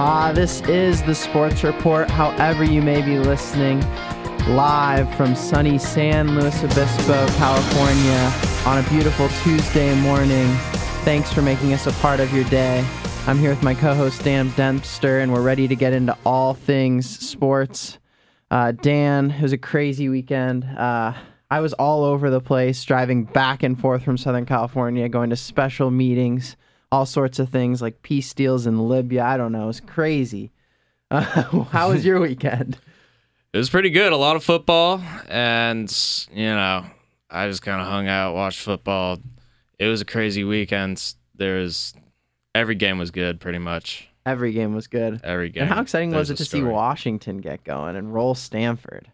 Ah, this is the Sports Report, however, you may be listening, live from sunny San Luis Obispo, California, on a beautiful Tuesday morning. Thanks for making us a part of your day. I'm here with my co host, Dan Dempster, and we're ready to get into all things sports. Uh, Dan, it was a crazy weekend. Uh, I was all over the place, driving back and forth from Southern California, going to special meetings, all sorts of things like peace deals in Libya. I don't know. It's crazy. Uh, how was your weekend? It was pretty good. A lot of football, and you know, I just kind of hung out, watched football. It was a crazy weekend. There was every game was good, pretty much. Every game was good. Every game. And how exciting was it to see. Washington get going and roll Stanford?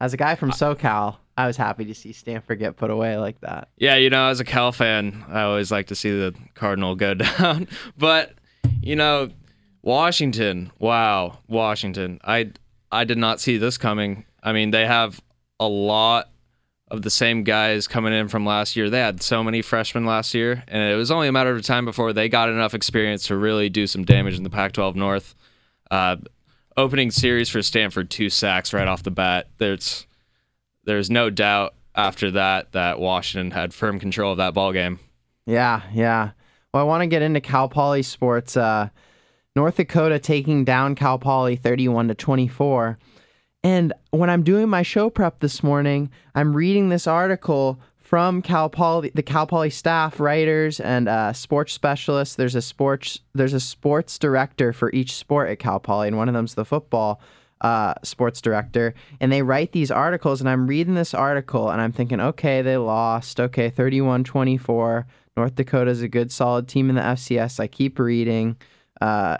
As a guy from SoCal, I was happy to see Stanford get put away like that. Yeah, you know, as a Cal fan, I always like to see the Cardinal go down. but you know, Washington. Wow, Washington. I I did not see this coming. I mean, they have a lot of the same guys coming in from last year. They had so many freshmen last year, and it was only a matter of time before they got enough experience to really do some damage in the Pac-12 North. Uh, opening series for Stanford, two sacks right off the bat. There's there's no doubt after that that Washington had firm control of that ball game. Yeah, yeah. Well, I want to get into Cal Poly sports. Uh, North Dakota taking down Cal Poly 31 to 24. And when I'm doing my show prep this morning, I'm reading this article from Cal Poly, the Cal Poly staff, writers, and uh, sports specialists. There's a sports there's a sports director for each sport at Cal Poly, and one of them's the football uh, sports director. And they write these articles, and I'm reading this article, and I'm thinking, okay, they lost. Okay, 31-24. North Dakota's a good, solid team in the FCS. I keep reading. Uh,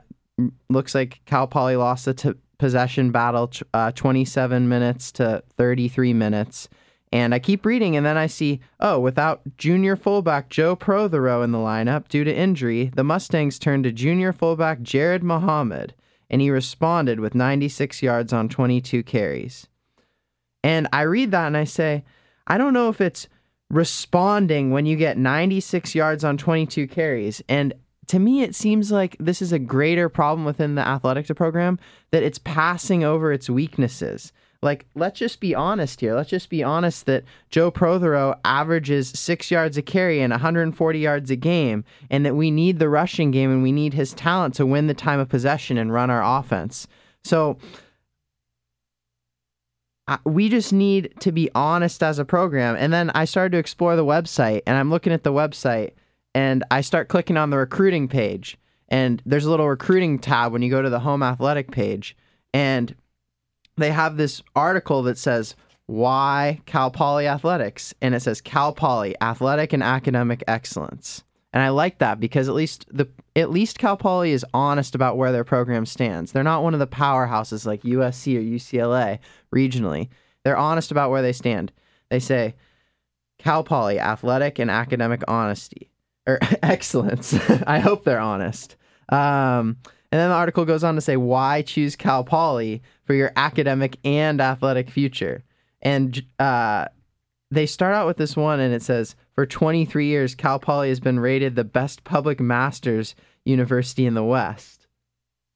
looks like Cal Poly lost the t- possession battle uh, 27 minutes to 33 minutes. And I keep reading, and then I see, oh, without junior fullback Joe Prothero in the lineup due to injury, the Mustangs turned to junior fullback Jared Muhammad, and he responded with 96 yards on 22 carries. And I read that and I say, I don't know if it's responding when you get 96 yards on 22 carries. And to me, it seems like this is a greater problem within the athletics program that it's passing over its weaknesses. Like, let's just be honest here. Let's just be honest that Joe Prothero averages six yards a carry and 140 yards a game, and that we need the rushing game and we need his talent to win the time of possession and run our offense. So, we just need to be honest as a program. And then I started to explore the website, and I'm looking at the website, and I start clicking on the recruiting page. And there's a little recruiting tab when you go to the home athletic page, and they have this article that says why Cal Poly athletics, and it says Cal Poly athletic and academic excellence. And I like that because at least the at least Cal Poly is honest about where their program stands. They're not one of the powerhouses like USC or UCLA regionally. They're honest about where they stand. They say Cal Poly athletic and academic honesty or excellence. I hope they're honest. Um, and then the article goes on to say why choose Cal Poly for your academic and athletic future. And uh, they start out with this one, and it says for 23 years, Cal Poly has been rated the best public masters university in the West.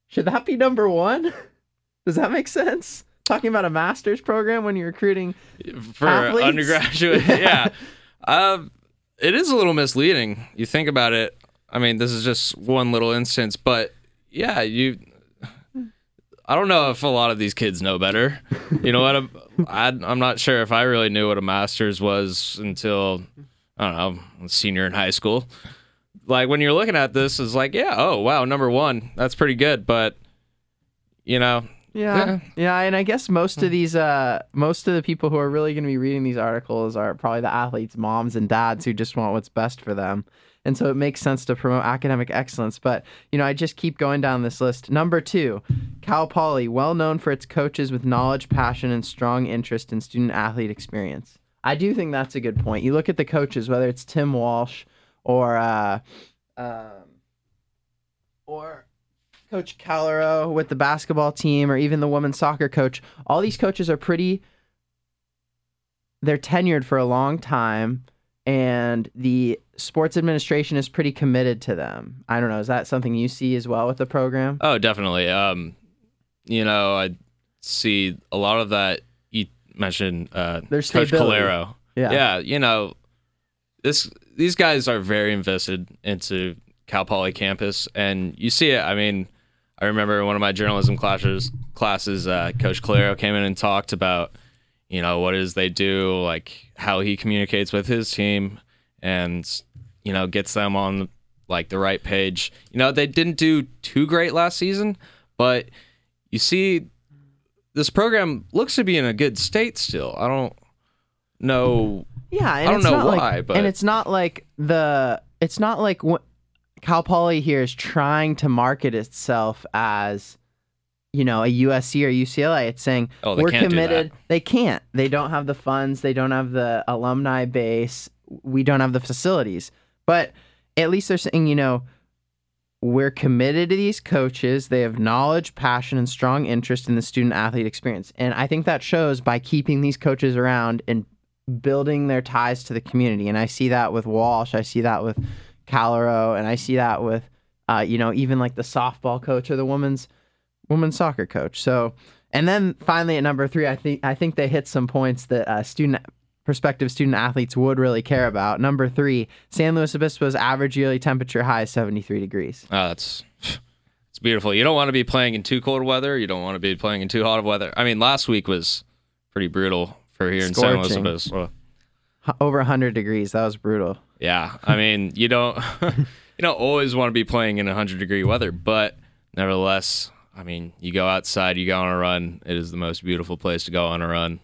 Should that be number one? Does that make sense? Talking about a master's program when you're recruiting For Athletes? undergraduate, yeah. Um, it is a little misleading. You think about it. I mean, this is just one little instance, but yeah, you. I don't know if a lot of these kids know better. You know what? I'm, I, I'm not sure if I really knew what a master's was until I don't know, senior in high school. Like when you're looking at this, is like, yeah, oh wow, number one, that's pretty good, but you know, Yeah. Yeah, and I guess most of these uh most of the people who are really going to be reading these articles are probably the athletes' moms and dads who just want what's best for them. And so it makes sense to promote academic excellence, but you know, I just keep going down this list. Number 2, Cal Poly, well known for its coaches with knowledge, passion and strong interest in student athlete experience. I do think that's a good point. You look at the coaches whether it's Tim Walsh or uh um or Coach Callero with the basketball team or even the women's soccer coach, all these coaches are pretty they're tenured for a long time and the sports administration is pretty committed to them. I don't know. Is that something you see as well with the program? Oh, definitely. Um, you know, I see a lot of that. You mentioned uh, Coach. Callero. Yeah. yeah, you know, this these guys are very invested into Cal Poly campus, and you see it. I mean, I remember one of my journalism classes classes, uh, Coach Callero came in and talked about, you know, what is they do, like how he communicates with his team, and you know, gets them on like the right page. You know, they didn't do too great last season, but you see, this program looks to be in a good state still. I don't know. Yeah, and I don't it's know not why, like, but- and it's not like the it's not like wh- Cal Poly here is trying to market itself as you know a USC or UCLA. It's saying Oh, we're committed. They can't. They don't have the funds. They don't have the alumni base. We don't have the facilities. But at least they're saying, you know, we're committed to these coaches. They have knowledge, passion, and strong interest in the student athlete experience. And I think that shows by keeping these coaches around and building their ties to the community. And I see that with Walsh. I see that with Callero, and I see that with, uh, you know, even like the softball coach or the women's women's soccer coach. So, and then finally at number three, I think I think they hit some points that uh, student prospective student athletes would really care about. Number three, San Luis Obispo's average yearly temperature high is 73 degrees. Oh, that's it's beautiful. You don't want to be playing in too cold weather. You don't want to be playing in too hot of weather. I mean, last week was pretty brutal for here in San Luis Obispo. Over 100 degrees. That was brutal. Yeah, I mean, you don't you don't always want to be playing in 100 degree weather, but nevertheless, I mean, you go outside, you go on a run. It is the most beautiful place to go on a run.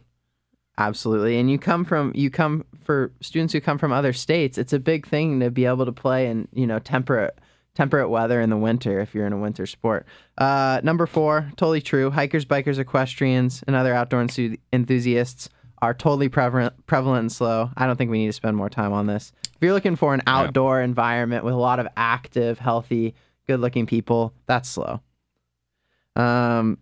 Absolutely. And you come from you come for students who come from other states, it's a big thing to be able to play in, you know, temperate temperate weather in the winter if you're in a winter sport. Uh, number four, totally true. Hikers, bikers, equestrians, and other outdoor enthu- enthusiasts are totally prevalent, prevalent and slow. I don't think we need to spend more time on this. If you're looking for an outdoor environment with a lot of active, healthy, good-looking people, that's slow. Um,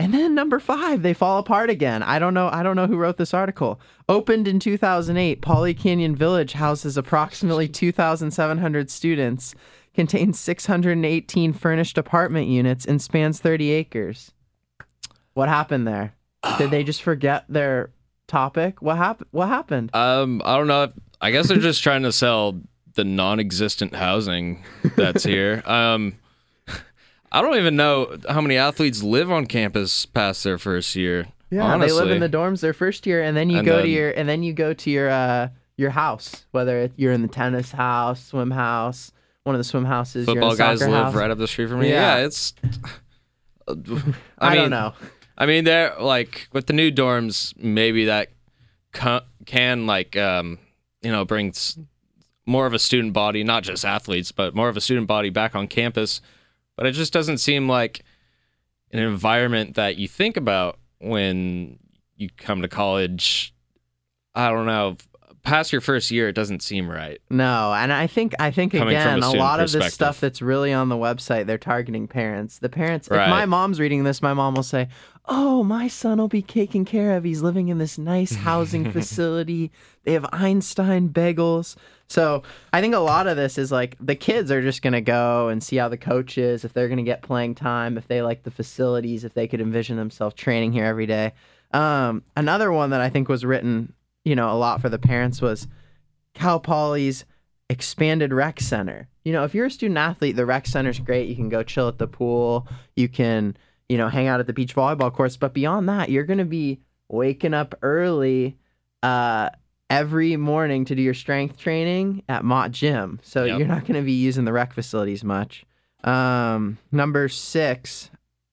and then number five, they fall apart again. I don't know. I don't know who wrote this article. Opened in 2008, Poly Canyon Village houses approximately 2,700 students, contains 618 furnished apartment units, and spans 30 acres. What happened there? Did they just forget their topic? What happened? What happened? Um, I don't know. I guess they're just trying to sell the non-existent housing that's here. Um, I don't even know how many athletes live on campus past their first year. Yeah, honestly. they live in the dorms their first year, and then you And go to your and then you go to your uh your house, whether you're in the tennis house, swim house, one of the swim houses. football guys live house. right up the street from me. Yeah. Yeah, it's. I, I, don't know. I mean, they're like with the new dorms, maybe that ca- can like um, you know bring more of a student body, not just athletes, but more of a student body back on campus. But it just doesn't seem like an environment that you think about when you come to college. I don't know. Past your first year, it doesn't seem right. No, and I think I think Coming again a a lot of this stuff that's really on the website, they're targeting parents. The parents. If Right. my mom's reading this, my mom will say, "Oh, my son will be taken care of. He's living in this nice housing facility. They have Einstein bagels." So I think a lot of this is like the kids are just gonna go and see how the coach is, if they're gonna get playing time, if they like the facilities, if they could envision themselves training here every day. Um, another one that I think was written, you know, a lot for the parents was Cal Poly's expanded rec center. You know, if you're a student athlete, the rec center's great. You can go chill at the pool. You can, you know, hang out at the beach volleyball courts. But beyond that, you're going to be waking up early uh, every morning to do your strength training at Mott Gym. So Yep. you're not going to be using the rec facilities much. Um, number six,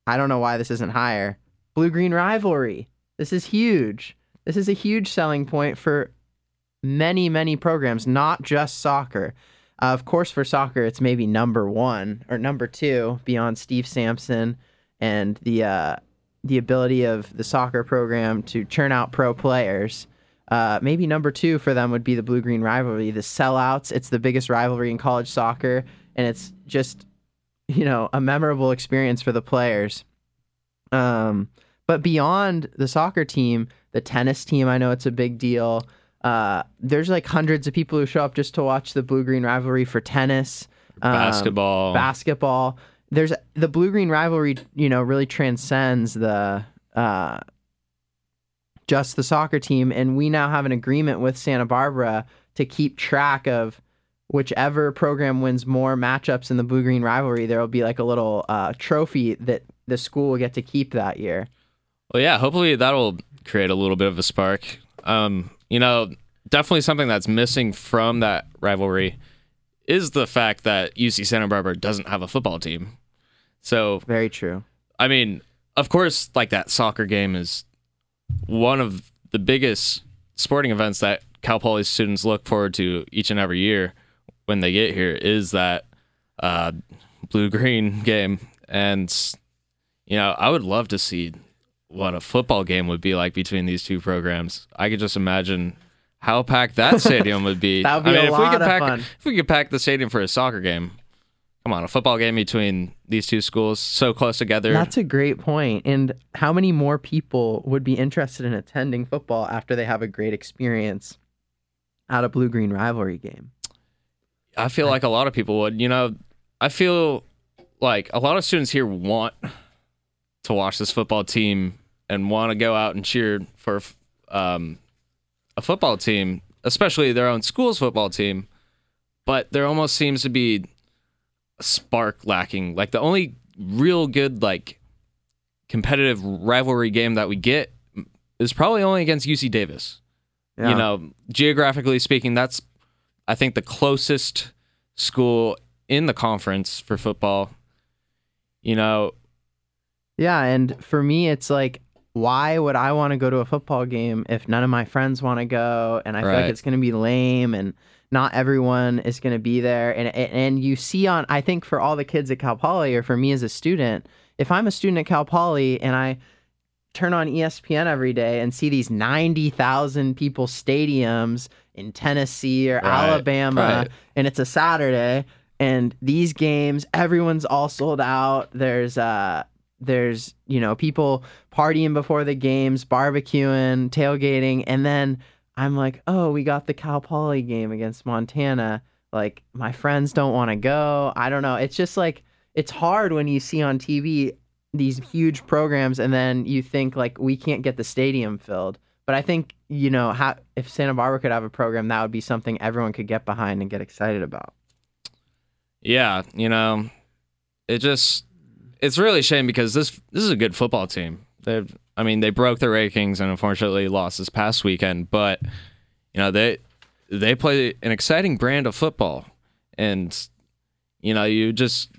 I don't know why this isn't higher. Blue green rivalry. This is huge. This is a huge selling point for many, many programs, not just soccer. Uh, of course, for soccer, it's maybe number one or number two beyond Steve Sampson and the uh, the ability of the soccer program to churn out pro players. Uh, maybe number two for them would be the blue green rivalry, the sellouts. It's the biggest rivalry in college soccer, and it's just you know a memorable experience for the players. Um, but beyond the soccer team, the tennis team, I know it's a big deal. uh, there's like hundreds of people who show up just to watch the blue green rivalry for tennis, um, Basketball. basketball. There's the blue green rivalry, you know, really transcends the uh, just the soccer team, and we now have an agreement with Santa Barbara to keep track of whichever program wins more matchups in the blue green rivalry. There will be like a little uh, trophy that the school will get to keep that year. Well, yeah, hopefully that'll create a little bit of a spark. Um, you know, definitely something that's missing from that rivalry is the fact that UC Santa Barbara doesn't have a football team. So, Very true. I mean, of course, like that soccer game is one of the biggest sporting events that Cal Poly students look forward to each and every year when they get here is that uh, blue green game. And, you know, I would love to see what a football game would be like between these two programs. I could just imagine how packed that stadium would be. That would be I mean, a if we lot could of pack, fun. If we could pack the stadium for a soccer game, come on, a football game between these two schools so close together. That's a great point. And how many more people would be interested in attending football after they have a great experience at a blue green rivalry game? I feel like a lot of people would. You know, I feel like a lot of students here want to watch this football team and want to go out and cheer for um, a football team, especially their own school's football team. But there almost seems to be spark lacking. Like the only real good like competitive rivalry game that we get is probably only against UC Davis. Yeah. You know, geographically speaking, that's I think the closest school in the conference for football. You know, Yeah, and for me, it's like, why would I want to go to a football game if none of my friends want to go, and I feel like it's going to be lame, and not everyone is going to be there, and and you see on, I think for all the kids at Cal Poly, or for me as a student, if I'm a student at Cal Poly and I turn on ESPN every day and see these ninety thousand people stadiums in Tennessee or Right, Alabama, right. and it's a Saturday, and these games, everyone's all sold out. There's uh there's you know people partying before the games, barbecuing, tailgating, and then I'm like, oh, we got the Cal Poly game against Montana. Like my friends don't want to go. I don't know. It's just like it's hard when you see on TV these huge programs and then you think like we can't get the stadium filled. But I think you know how if Santa Barbara could have a program, that would be something everyone could get behind and get excited about. yeah, you know, it just it's really a shame because this this is a good football team. They I mean, they broke their rankings and unfortunately lost this past weekend, but you know, they they play an exciting brand of football and you know, you just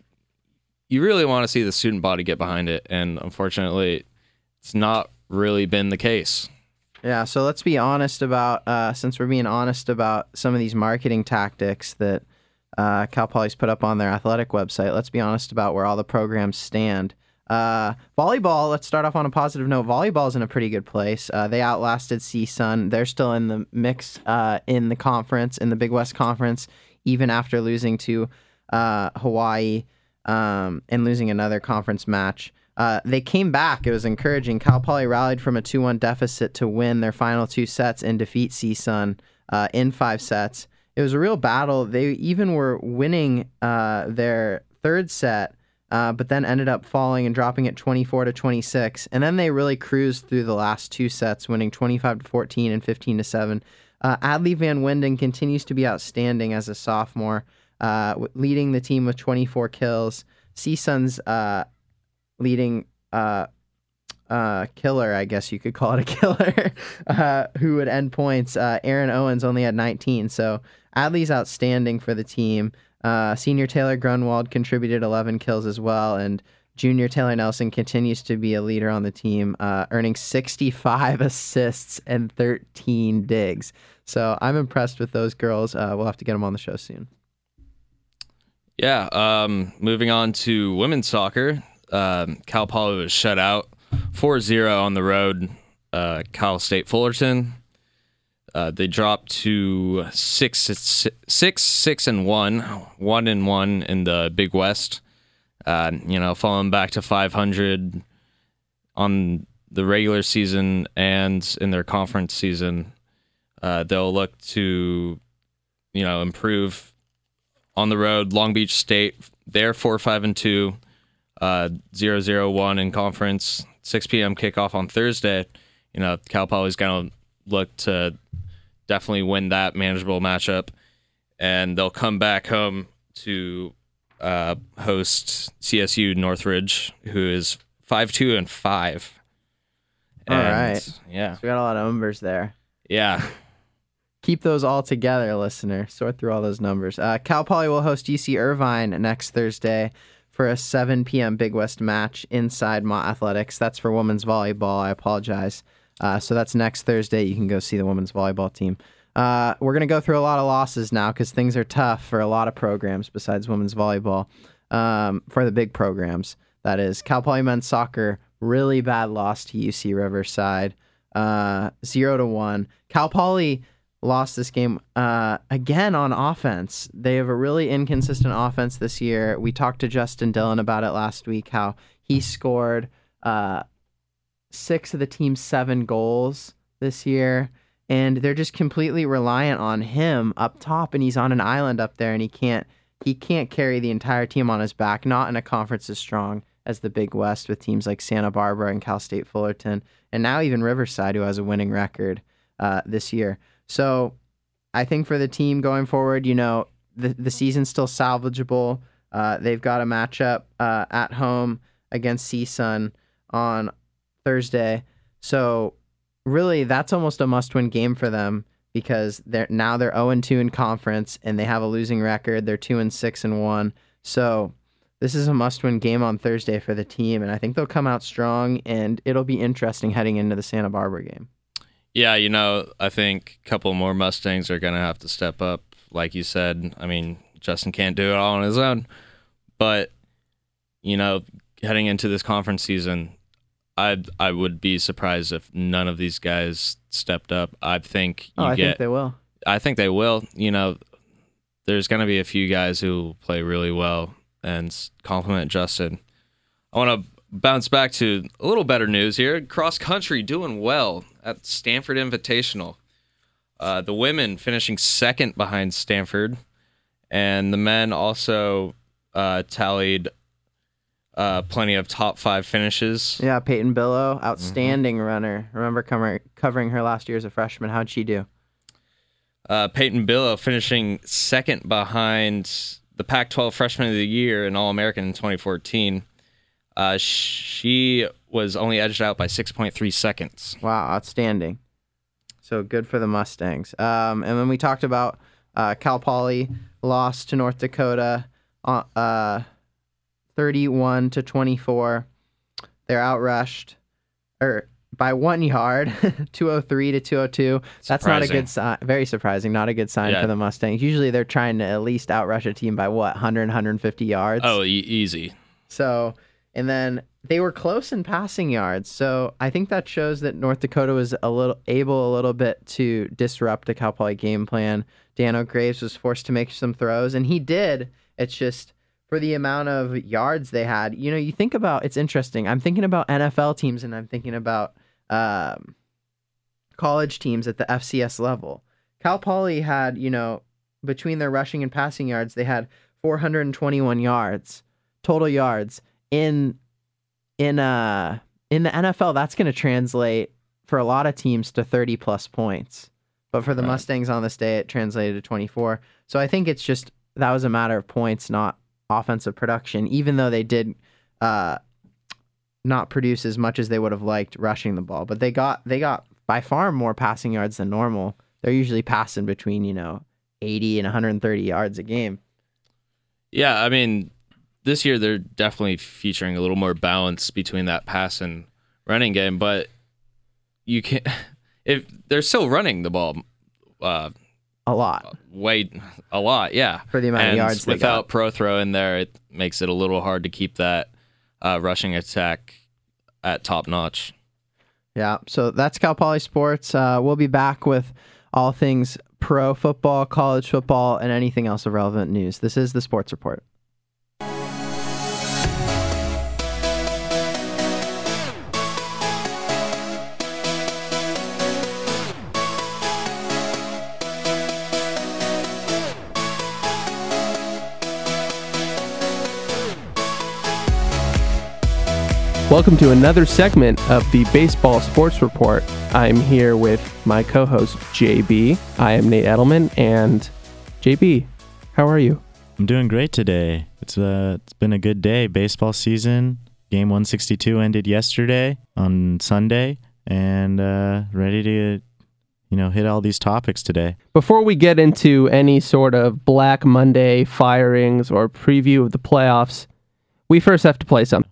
you really want to see the student body get behind it and unfortunately it's not really been the case. Yeah, so let's be honest about uh, since we're being honest about some of these marketing tactics that uh, Cal Poly's put up on their athletic website. Let's be honest about where all the programs stand. Uh, volleyball. Let's start off on a positive note. Volleyball's in a pretty good place. Uh, they outlasted CSUN. They're still in the mix uh, in the conference, in the Big West Conference, even after losing to uh, Hawaii um, and losing another conference match. Uh, they came back. It was encouraging. Cal Poly rallied from a 2 1 deficit to win their final two sets and defeat CSUN uh, in five sets. It was a real battle. They even were winning their third set, uh, but then ended up falling and dropping at 24 to 26. And then they really cruised through the last two sets, winning 25 to 14 and 15 to 7. Uh, Adlee Van Winden continues to be outstanding as a sophomore, uh, leading the team with 24 kills. CSUN's uh, leading uh, uh, killer, I guess you could call it a killer, uh, who would end points. Uh, Aaron Owens only had 19. So Adlee's outstanding for the team. Uh, senior Taylor Grunwald contributed 11 kills as well. And junior Taylor Nelson continues to be a leader on the team, uh, earning 65 assists and 13 digs. So I'm impressed with those girls. Uh, we'll have to get them on the show soon. Yeah. Um, moving on to women's soccer, um, Cal Poly was shut out 4-0 on the road. Uh, Cal State Fullerton. Uh, they dropped to six, six, six, and one, one and one in the Big West. Uh, you know, falling back to 500 on the regular season and in their conference season. Uh, they'll look to, you know, improve on the road. Long Beach State, they're four five and two, uh, zero zero one in conference. 6 p.m. kickoff on Thursday. You know, Cal Poly's going to look to definitely win that manageable matchup, and they'll come back home to uh, host CSU Northridge, who is five two and five. All right. Yeah. So we got a lot of numbers there. Yeah. Keep those all together, listener. Sort through all those numbers. Uh, Cal Poly will host UC Irvine next Thursday for a 7 p.m. Big West match inside Mott Athletics. That's for women's volleyball. I apologize. Uh, so that's next Thursday. You can go see the women's volleyball team. Uh, we're going to go through a lot of losses now because things are tough for a lot of programs besides women's volleyball. Um, for the big programs, that is Cal Poly men's soccer, really bad loss to UC Riverside, uh, zero to one. Cal Poly lost this game uh, again on offense. They have a really inconsistent offense this year. We talked to Justin Dhillon about it last week. How he scored uh, six of the team's seven goals this year and they're just completely reliant on him up top and he's on an island up there and he can't he can't carry the entire team on his back not in a conference as strong as the Big West with teams like Santa Barbara and Cal State Fullerton and now even Riverside who has a winning record uh, this year. So I think for the team going forward you know the the season's still salvageable. Uh, they've got a matchup uh, at home against CSUN on Thursday so really that's almost a must-win game for them because they're now they're 0 and 2 in conference and they have a losing record. They're 2 and 6 and 1. So this is a must-win game on Thursday for the team and I think they'll come out strong and it'll be interesting heading into the Santa Barbara game. Yeah, you know, I think a couple more Mustangs are going to have to step up like you said. I mean, Justin can't do it all on his own, but you know, heading into this conference season, I I would be surprised if none of these guys stepped up. I think you Oh, I get. think they will. I think they will. You know, there's going to be a few guys who play really well and compliment Justin. I want to bounce back to a little better news here. Cross country doing well at Stanford Invitational. Uh, the women finishing second behind Stanford, and the men also uh, tallied uh, plenty of top five finishes. Yeah, Peyton Bilo, outstanding runner. Remember cover, covering her last year as a freshman. How'd she do? Uh, Peyton Bilo finishing second behind the Pac 12 Freshman of the Year and All American in 2014. Uh, she was only edged out by 6.3 seconds. Wow, outstanding. So good for the Mustangs. Um, and then we talked about uh, Cal Poly lost to North Dakota, uh, uh, 31 to 24. They're outrushed, or by one yard, 203 to 202. That's not a good sign. Very surprising. Not a good sign Yeah. for the Mustangs. Usually they're trying to at least outrush a team by what 100, 150 yards. Oh, e- easy. So, and then they were close in passing yards. So I think that shows that North Dakota was a little able a little bit to disrupt the Cal Poly game plan. Dano Graves was forced to make some throws, and he did. It's just for the amount of yards they had. You know, you think about it's interesting. I'm thinking about NFL teams, and I'm thinking about um, college teams at the FCS level. Cal Poly had, you know, between their rushing and passing yards, they had 421 yards total yards in in uh in the NFL that's going to translate for a lot of teams to 30 plus points. But for the Right. Mustangs on this day it translated to 24. So I think it's just that was a matter of points not offensive production even though they did uh not produce as much as they would have liked rushing the ball. But they got they got by far more passing yards than normal. They're usually passing between, you know, 80 and 130 yards a game. Yeah, I mean, this year they're definitely featuring a little more balance between that pass and running game, but you can't if they're still running the ball uh, A lot way a lot, yeah. for the amount and of yards without Prothero in there, it makes it a little hard to keep that uh, rushing attack at top notch. Yeah, so that's Cal Poly Sports. Uh, we'll be back with all things pro football, college football, and anything else of relevant news. This is the Sports Report. Welcome to another segment of the Baseball Sports Report. I'm here with my co host, JB. I am Nate Edelman. And JB, how are you? I'm doing great today. It's, uh, it's been a good day. Baseball season. Game 162 ended yesterday on Sunday, and uh, ready to you know, hit all these topics today. Before we get into any sort of Black Monday firings or preview of the playoffs, we first have to play something.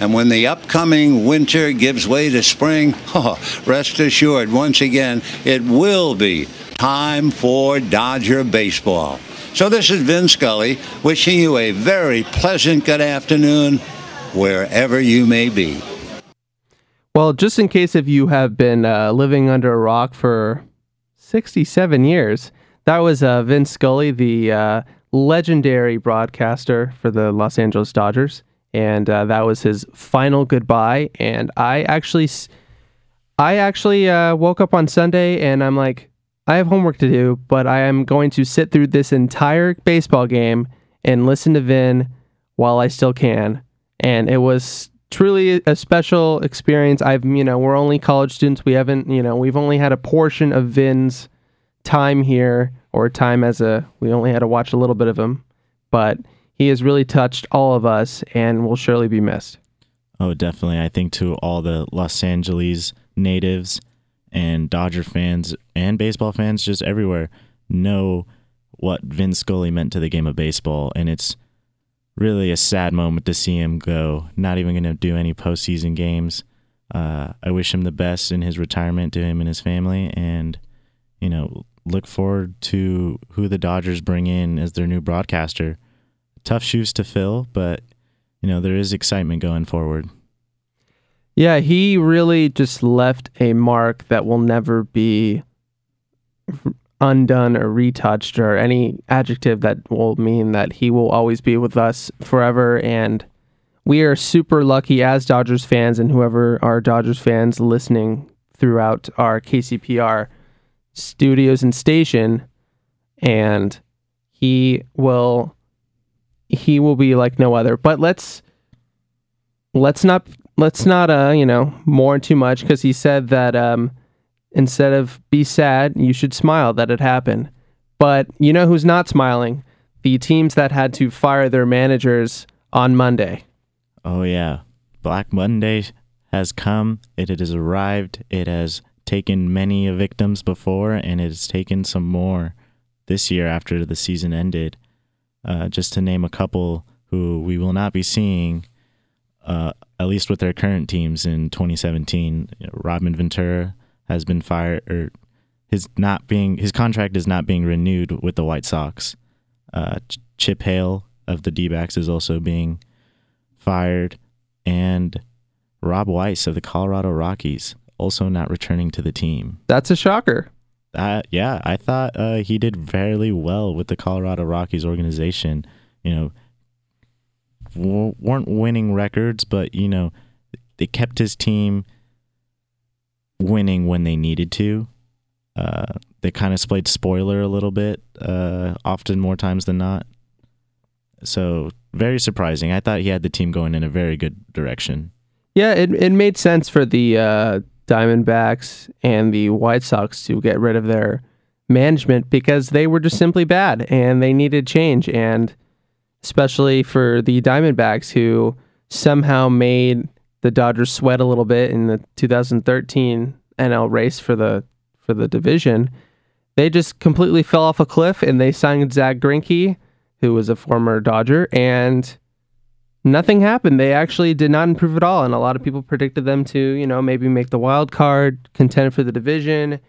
And when the upcoming winter gives way to spring, oh, rest assured, once again, it will be time for Dodger baseball. So this is Vin Scully wishing you a very pleasant good afternoon wherever you may be. Well, just in case if you have been uh, living under a rock for 67 years. That was uh, Vince Scully, the uh, legendary broadcaster for the Los Angeles Dodgers, and uh, that was his final goodbye. And I actually, I actually uh, woke up on Sunday, and I'm like, I have homework to do, but I am going to sit through this entire baseball game and listen to Vin while I still can. And it was truly a special experience. I've, you know, we're only college students. We haven't, you know, we've only had a portion of Vin's time here or time as a, we only had to watch a little bit of him, but he has really touched all of us and will surely be missed. Oh, definitely. I think to all the Los Angeles natives and Dodger fans and baseball fans just everywhere know what Vin Scully meant to the game of baseball. And it's, really a sad moment to see him go. Not even going to do any postseason games. Uh, I wish him the best in his retirement to him and his family, and you know, look forward to who the Dodgers bring in as their new broadcaster. Tough shoes to fill, but you know there is excitement going forward. Yeah, he really just left a mark that will never be undone or retouched or any adjective that will mean that he will always be with us forever. And we are super lucky as Dodgers fans and whoever are Dodgers fans listening throughout our KCPR studios and station. And he will he will be like no other. But let's let's not let's not uh you know mourn too much because he said that um instead of be sad, you should smile that it happened. But you know who's not smiling? The teams that had to fire their managers on Monday. Oh, yeah. Black Monday has come. It, it has arrived. It has taken many victims before, and it has taken some more this year after the season ended. Uh, just to name a couple who we will not be seeing, uh, at least with their current teams in 2017. You know, Robin Ventura, has been fired or his not being his contract is not being renewed with the White Sox. Uh, Chip Hale of the D-backs is also being fired, and Rob Weiss of the Colorado Rockies also not returning to the team. That's a shocker. Uh, yeah, I thought uh, he did fairly well with the Colorado Rockies organization. You know, w- weren't winning records, but you know, they kept his team winning when they needed to. Uh, they kind of played spoiler a little bit, uh, often more times than not. So very surprising. I thought he had the team going in a very good direction. Yeah, it it made sense for the uh, Diamondbacks and the White Sox to get rid of their management because they were just simply bad and they needed change. And especially for the Diamondbacks, who somehow made the Dodgers sweat a little bit in the 2013 NL race for the for the division. they just completely fell off a cliff and they signed Zack Greinke, who was a former Dodger, and nothing happened. They actually did not improve at all, and a lot of people predicted them to, you know, maybe make the wild card, contend for the division,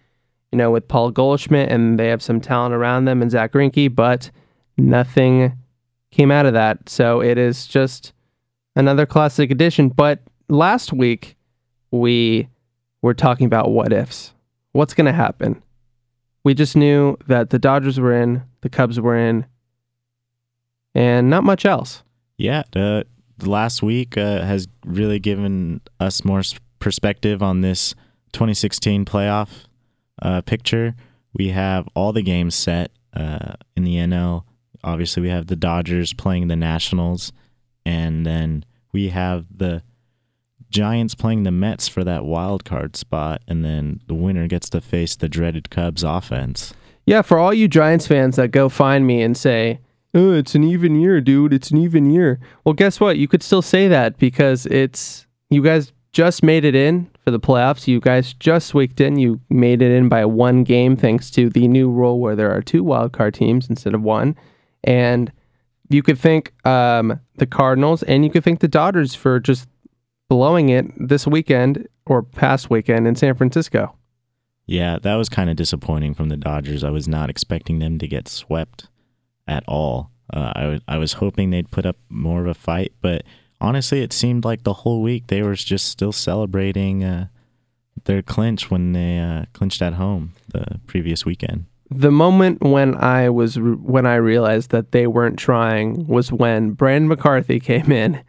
you know, with Paul Goldschmidt, and they have some talent around them and Zack Greinke, but nothing came out of that. So it is just another classic edition. But last week we were talking about what ifs. What's going to happen? We just knew that the Dodgers were in, the Cubs were in, and not much else. Yeah, uh, the last week uh, has really given us more perspective on this 2016 playoff uh, picture. We have all the games set uh, in the NL. Obviously, we have the Dodgers playing the Nationals, and then we have the Giants playing the Mets for that wild card spot, and then the winner gets to face the dreaded Cubs offense. Yeah, for all you Giants fans that go find me and say, oh, it's an even year, dude. It's an even year. Well, guess what? You could still say that because it's you guys just made it in for the playoffs. You guys just weeked in. You made it in by one game thanks to the new rule where there are two wildcard teams instead of one. And you could thank um, the Cardinals and you could thank the Dodgers for just blowing it this weekend or past weekend in San Francisco. Yeah, that was kind of disappointing from the Dodgers. I was not expecting them to get swept at all. Uh, I, w- I was hoping they'd put up more of a fight, but honestly, it seemed like the whole week they were just still celebrating uh, their clinch when they uh, clinched at home the previous weekend. the moment when I was when I realized that they weren't trying was when Brandon McCarthy came in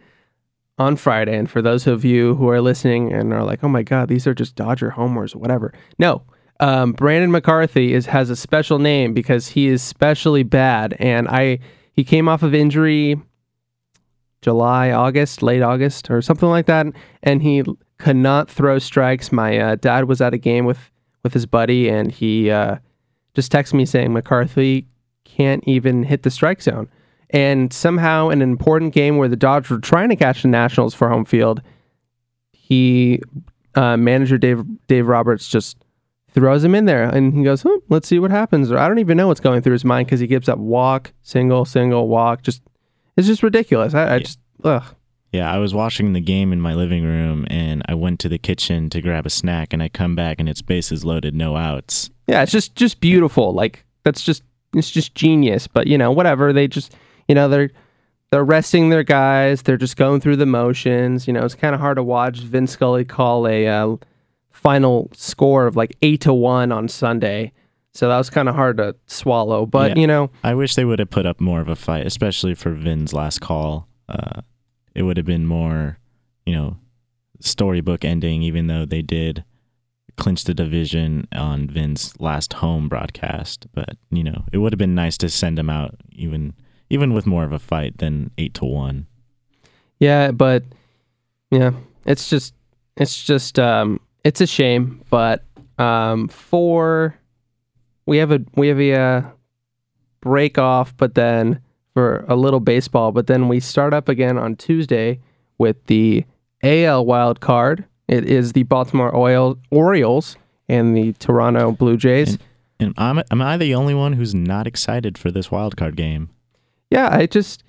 on Friday. And for those of you who are listening and are like, "Oh my God, these are just Dodger homers, whatever," no. Um, Brandon McCarthy is has a special name because he is specially bad, and I he came off of injury July, August, late August, or something like that, and he could not throw strikes. My uh, dad was at a game with with his buddy, and he uh, just texted me saying McCarthy can't even hit the strike zone. And somehow, in an important game where the Dodgers were trying to catch the Nationals for home field, he uh, manager Dave Dave Roberts just throws him in there, and he goes, hmm, "Let's see what happens." Or I don't even know what's going through his mind because he gives up walk, single, single, walk. Just it's just ridiculous. I, I just ugh. Yeah, I was watching the game in my living room and I went to the kitchen to grab a snack and I come back and it's bases loaded, no outs. Yeah, it's just just beautiful. Like that's just it's just genius. But you know, whatever. They just you know they're they're resting their guys. They're just going through the motions. You know, it's kind of hard to watch Vince Scully call a uh, final score of like eight to one on Sunday. So that was kind of hard to swallow. But Yeah. you know, I wish they would have put up more of a fight, especially for Vin's last call. Uh, it would have been more, you know, storybook ending, even though they did clinch the division on Vin's last home broadcast. But you know, it would have been nice to send him out even even with more of a fight than eight to one. Yeah, but yeah, it's just it's just um it's a shame, but um for we have a we have a uh, break off, but then for a little baseball, but then we start up again on Tuesday with the AL wild card. It is the Baltimore Oil Orioles and the Toronto Blue Jays. And I'm am I the only one who's not excited for this wild card game? Yeah, I just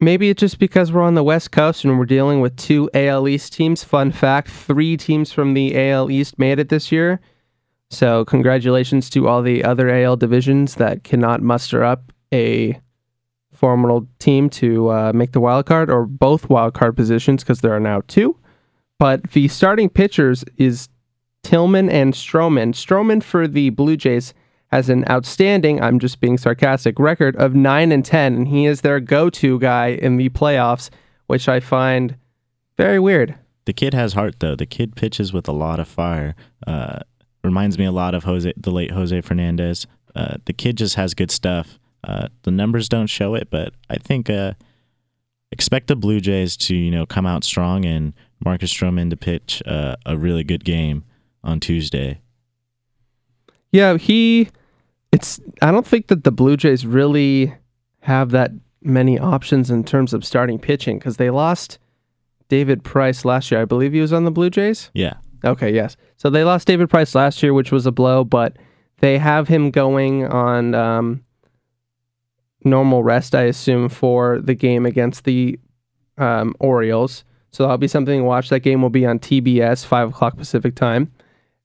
maybe it's just because we're on the West Coast and we're dealing with two AL East teams. Fun fact: three teams from the AL East made it this year. So congratulations to all the other AL divisions that cannot muster up a formidable team to uh, make the wild card or both wild card positions because there are now two. But the starting pitchers is Tillman and Stroman. Stroman for the Blue Jays has an outstanding, I'm just being sarcastic, record of 9 and 10, and he is their go to guy in the playoffs, which I find very weird. The kid has heart though. The kid pitches with a lot of fire. Uh, reminds me a lot of Jose, the late Jose Fernandez. Uh, the kid just has good stuff. Uh, the numbers don't show it, but I think uh, expect the Blue Jays to you know come out strong and Marcus Stroman to pitch uh, a really good game on Tuesday. Yeah, he. It's. I don't think that the Blue Jays really have that many options in terms of starting pitching because they lost David Price last year. I believe he was on the Blue Jays. Yeah, Okay, yes. So they lost David Price last year, which was a blow, but they have him going on um, normal rest, I assume, for the game against the um, Orioles. So that'll be something to watch. That game will be on TBS, 5 o'clock Pacific time.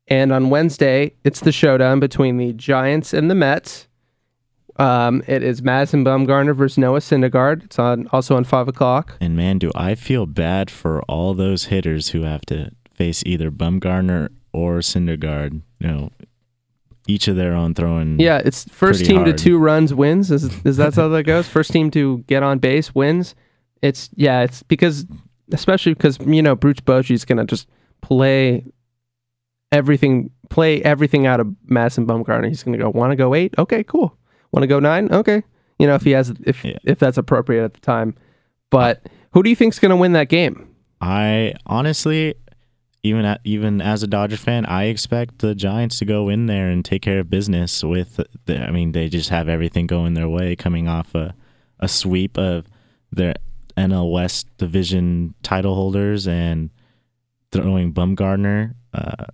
And on Wednesday, it's the showdown between the Giants and the Mets. Um, it is Madison Bumgarner versus Noah Syndergaard. It's on also on 5 o'clock. And man, do I feel bad for all those hitters who have to face either Bumgarner or Syndergaard. You know, each of their own throwing. Yeah, it's first team hard. to two runs wins. Is is that how that goes? First team to get on base wins. It's yeah, it's because especially because you know Bruce Bochy's gonna just play everything, play everything out of Madison Bumgarner. He's gonna go want to go eight, okay, cool. Want to go nine, okay. You know if he has if Yeah. if that's appropriate at the time. But who do you think's gonna win that game? I honestly, even at, even as a Dodger fan, I expect the Giants to go in there and take care of business. With, the, I mean, they just have everything going their way, coming off a a sweep of their NL West division title holders and throwing Bumgarner. Uh,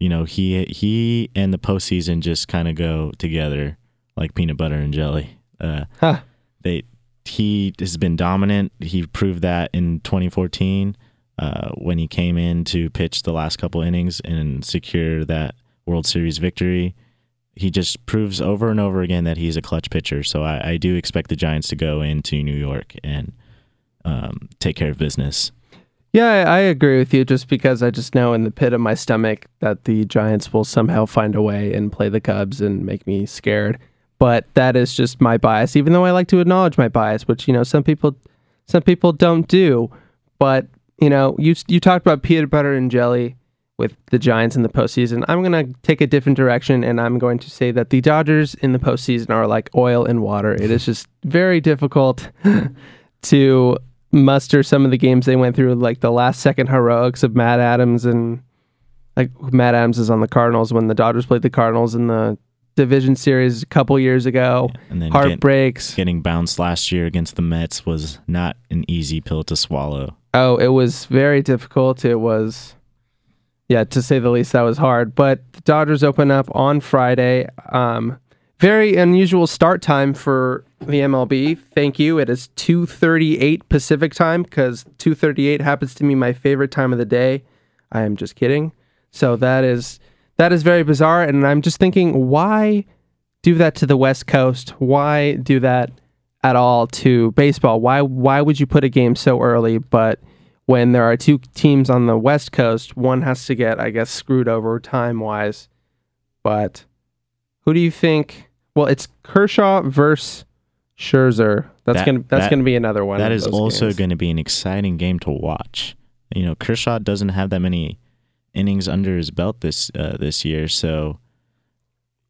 you know, he he and the postseason just kind of go together like peanut butter and jelly. Uh, Huh. they he has been dominant. He proved that in 2014 uh, when he came in to pitch the last couple innings and secure that World Series victory. He just proves over and over again that he's a clutch pitcher. So I, I do expect the Giants to go into New York and um, take care of business. Yeah, I, I agree with you. Just because I just know in the pit of my stomach that the Giants will somehow find a way and play the Cubs and make me scared. But that is just my bias. Even though I like to acknowledge my bias, which you know some people, some people don't do. But you know, you you talked about peanut butter and jelly with the Giants in the postseason. I'm gonna take a different direction, and I'm going to say that the Dodgers in the postseason are like oil and water. It is just very difficult to muster some of the games they went through, like the last second heroics of Matt Adams and like Matt Adams is on the Cardinals when the Dodgers played the Cardinals in the division series a couple years ago. And then get- Heartbreaks. getting bounced last year against the Mets was not an easy pill to swallow. Oh, it was very difficult. It was, yeah, to say the least, that was hard. But the Dodgers open up on Friday. Um, very unusual start time for the MLB. Thank you. It is 2:38 Pacific time because 2:38 happens to be my favorite time of the day. I am just kidding. So that is that is very bizarre, and I'm just thinking, why do that to the West Coast? Why do that at all to baseball? Why why would you put a game so early? But when there are two teams on the West Coast, one has to get, I guess, screwed over time wise. But who do you think? Well, it's Kershaw versus Scherzer. That's That- gonna that's that- gonna be another one. That is also games. going to be an exciting game to watch. You know, Kershaw doesn't have that many innings under his belt this uh, this year, so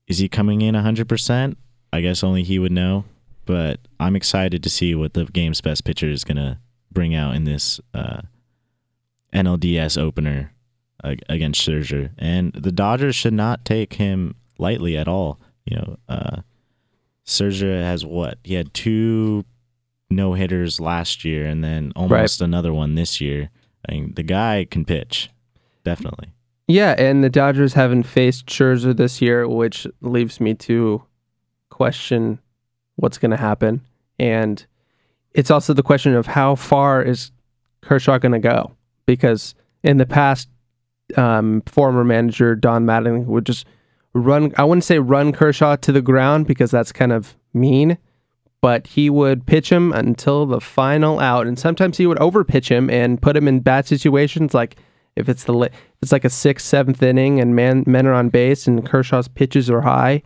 is he coming in 100%? I guess only he would know, but I'm excited to see what the game's best pitcher is going to bring out in this uh, NLDS opener uh, against Scherzer. And the Dodgers should not take him lightly at all. You know, uh, has what? He had two no hitters last year and then almost another one this year. I mean, the guy can pitch, definitely. Yeah, and the Dodgers haven't faced Scherzer this year, which leaves me to question what's going to happen. And it's also the question of how far is Kershaw going to go? Because in the past, um, former manager Don Mattingly would just run, I wouldn't say run Kershaw to the ground because that's kind of mean, but he would pitch him until the final out. And sometimes he would overpitch him and put him in bad situations like if it's the it's like a sixth, seventh inning and man men are on base and Kershaw's pitches are high,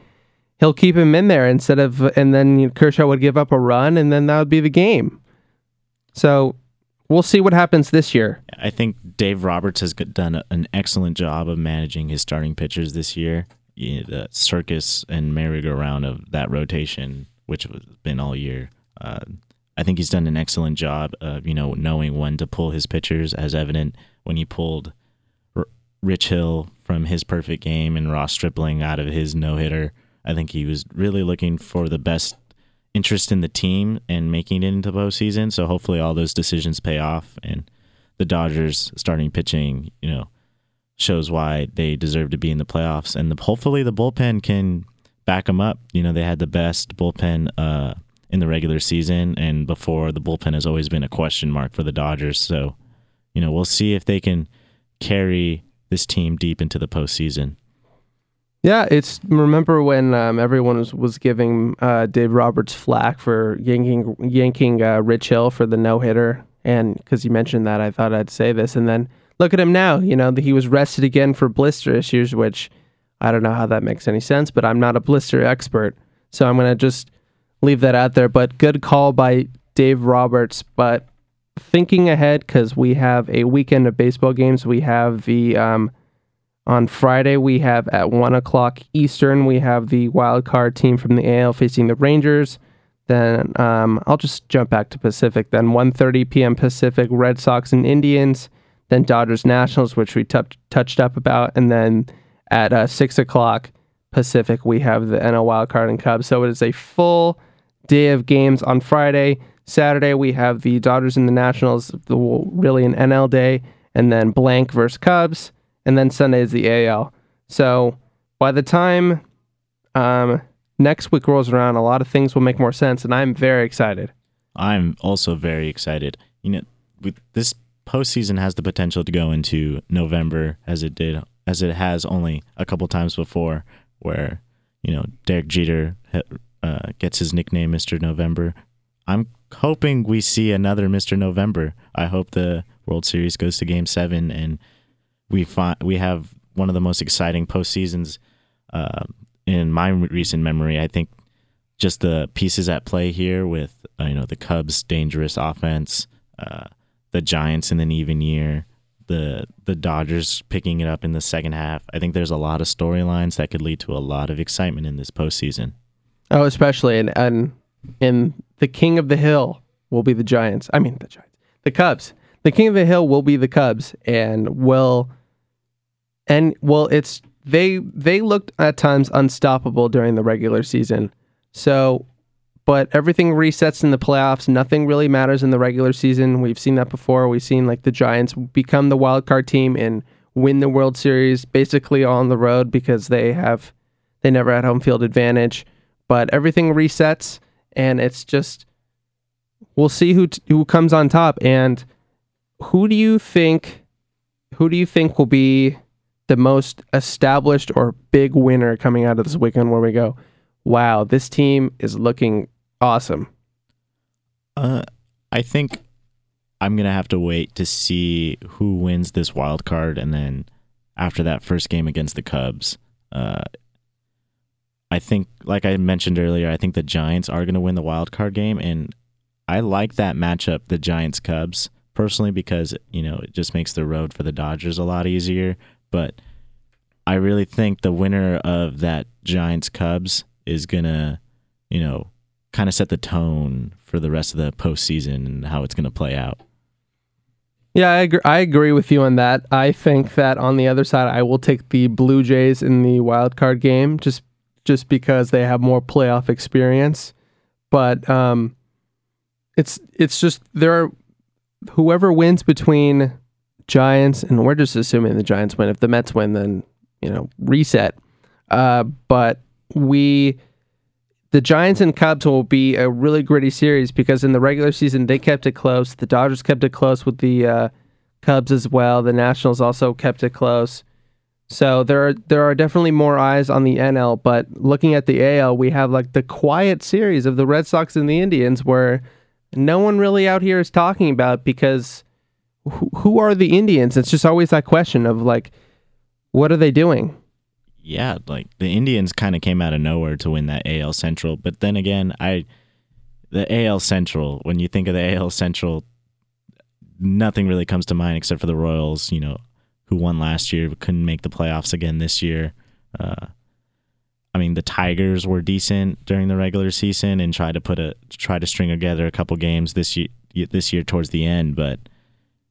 he'll keep him in there instead of and then Kershaw would give up a run and then that would be the game. So we'll see what happens this year. I think Dave Roberts has done an excellent job of managing his starting pitchers this year. You know, the circus and merry-go-round of that rotation, which has been all year. Uh, I think he's done an excellent job of you know knowing when to pull his pitchers, as evident when he pulled R- Rich Hill from his perfect game and Ross Stripling out of his no hitter. I think he was really looking for the best interest in the team and making it into postseason. So hopefully all those decisions pay off and the Dodgers starting pitching, you know, shows why they deserve to be in the playoffs. And the, hopefully the bullpen can back them up. You know, they had the best bullpen uh, in the regular season, and before the bullpen has always been a question mark for the Dodgers. So, you know, we'll see if they can carry this team deep into the postseason. Yeah, it's remember when um, everyone was, was giving uh, Dave Roberts flack for yanking yanking uh, Rich Hill for the no hitter, and because you mentioned that, I thought I'd say this, and then look at him now. You know, he was rested again for blister issues, which I don't know how that makes any sense, but I'm not a blister expert, so I'm gonna just leave that out there. But good call by Dave Roberts. But thinking ahead, because we have a weekend of baseball games, we have the um, on Friday, we have at 1 o'clock Eastern, we have the wild card team from the AL facing the Rangers. Then um, I'll just jump back to Pacific. Then 1.30 p.m. Pacific, Red Sox and Indians. Then Dodgers Nationals, which we t- touched up about. And then at uh, 6 o'clock Pacific, we have the NL wild card and Cubs. So it is a full day of games on Friday. Saturday, we have the Dodgers and the Nationals, the, really an NL day. And then blank versus Cubs and then Sunday is the AL. So by the time um, next week rolls around, a lot of things will make more sense, and I'm very excited. I'm also very excited. You know, with this postseason has the potential to go into November as it did, as it has only a couple times before, where you know Derek Jeter uh, gets his nickname Mr. November. I'm hoping we see another Mr. November. I hope the World Series goes to Game Seven and we find we have one of the most exciting postseasons uh, in my recent memory. I think just the pieces at play here with uh, you know the Cubs' dangerous offense, uh, the Giants in an even year, the the Dodgers picking it up in the second half. I think there's a lot of storylines that could lead to a lot of excitement in this postseason. Oh, especially and and and the king of the hill will be the Giants. I mean the Giants, the Cubs. The king of the hill will be the Cubs, and will and well, it's they they looked at times unstoppable during the regular season. So, but everything resets in the playoffs. Nothing really matters in the regular season. We've seen that before. We've seen like the Giants become the wild card team and win the World Series basically on the road because they have they never had home field advantage. But everything resets, and it's just we'll see who t- who comes on top. And who do you think who do you think will be the most established or big winner coming out of this weekend where we go, wow, this team is looking awesome? Uh, I think I'm gonna have to wait to see who wins this wild card, and then after that first game against the Cubs, uh, I think, like I mentioned earlier, I think the Giants are gonna win the wild card game, and I like that matchup, the Giants Cubs, personally because you know it just makes the road for the Dodgers a lot easier. But I really think the winner of that Giants Cubs is gonna, you know, kind of set the tone for the rest of the postseason and how it's gonna play out. Yeah, I agree, I agree with you on that. I think that on the other side, I will take the Blue Jays in the wild card game just just because they have more playoff experience. But um, it's it's just there are whoever wins between Giants, and we're just assuming the Giants win. If the Mets win, then you know reset. Uh, but we, the Giants and Cubs will be a really gritty series because in the regular season they kept it close. The Dodgers kept it close with the uh, Cubs as well. The Nationals also kept it close. So there are there are definitely more eyes on the NL, but looking at the AL, we have like the quiet series of the Red Sox and the Indians where no one really out here is talking about because who, who are the Indians? It's just always that question of like, what are they doing? Yeah, like the Indians kind of came out of nowhere to win that AL Central, but then again, I the AL Central. When you think of the AL Central, nothing really comes to mind except for the Royals. You know, who won last year, couldn't make the playoffs again this year. Uh, I mean, the Tigers were decent during the regular season and tried to put a try to string together a couple games this year this year towards the end, but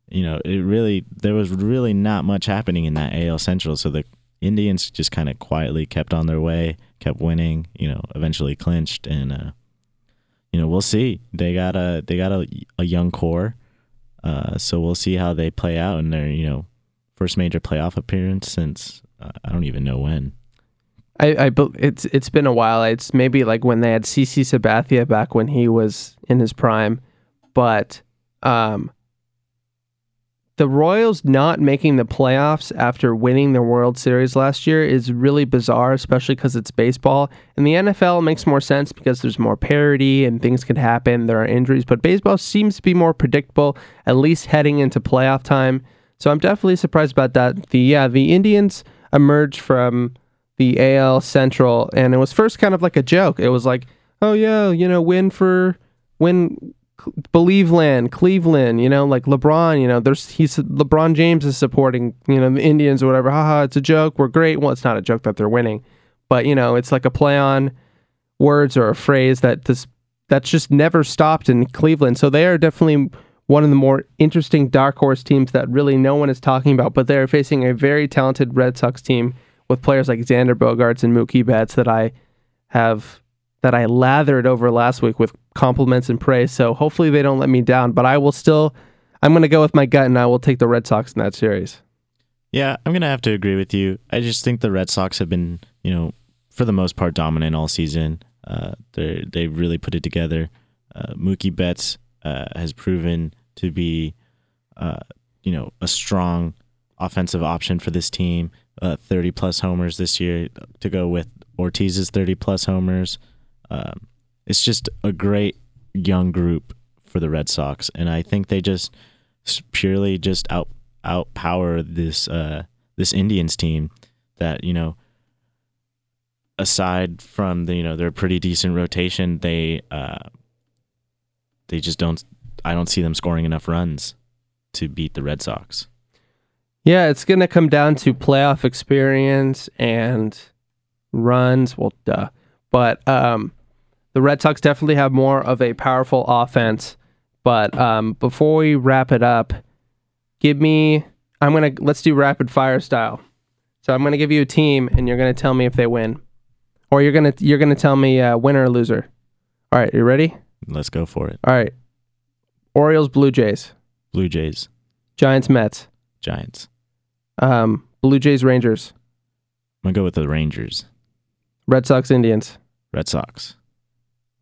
you know, it really there was really not much happening in that AL Central. So the Indians just kind of quietly kept on their way, kept winning. You know, eventually clinched, and uh, you know we'll see. They got a they got a, a young core, uh, so we'll see how they play out. in they're you know first major playoff appearance since uh, I don't even know when. I, I it's it's been a while. It's maybe like when they had CC Sabathia back when he was in his prime, but um, the Royals not making the playoffs after winning the World Series last year is really bizarre, especially because it's baseball. And the NFL makes more sense because there's more parity and things can happen. There are injuries, but baseball seems to be more predictable, at least heading into playoff time. So I'm definitely surprised about that. The yeah, the Indians emerged from the AL Central, and it was first kind of like a joke. It was like, oh yeah, you know, win for win, believe land, Cleveland, you know, like LeBron, you know, there's he's LeBron James is supporting, you know, the Indians or whatever. Haha, it's a joke. We're great. Well, it's not a joke that they're winning, but you know, it's like a play on words or a phrase that this that's just never stopped in Cleveland. So they are definitely one of the more interesting dark horse teams that really no one is talking about, but they're facing a very talented Red Sox team with players like Xander Bogaerts and Mookie Betts that I have that I lathered over last week with compliments and praise. So hopefully they don't let me down, but I will still I'm going to go with my gut and I will take the Red Sox in that series. Yeah, I'm gonna have to agree with you. I just think the Red Sox have been, you know, for the most part, dominant all season. Uh, they they really put it together. Uh, Mookie Betts uh, has proven to be, uh, you know, a strong offensive option for this team. Uh, 30 plus homers this year to go with Ortiz's 30 plus homers. Um, it's just a great young group for the Red Sox, and I think they just purely just out outpower this uh, this Indians team that you know. Aside from the you know their pretty decent rotation, they uh, they just don't. I don't see them scoring enough runs to beat the Red Sox. Yeah, it's going to come down to playoff experience and runs. Well, duh. But um, the Red Sox definitely have more of a powerful offense. But um, before we wrap it up, give me. I'm gonna let's do rapid fire style. So I'm gonna give you a team, and you're gonna tell me if they win, or you're gonna you're gonna tell me uh, winner or loser. All right, you ready? Let's go for it. All right. Orioles, Blue Jays, Blue Jays, Giants, Mets, Giants. um, Blue Jays, Rangers, I'm gonna go with the Rangers, Red Sox, Indians, Red Sox.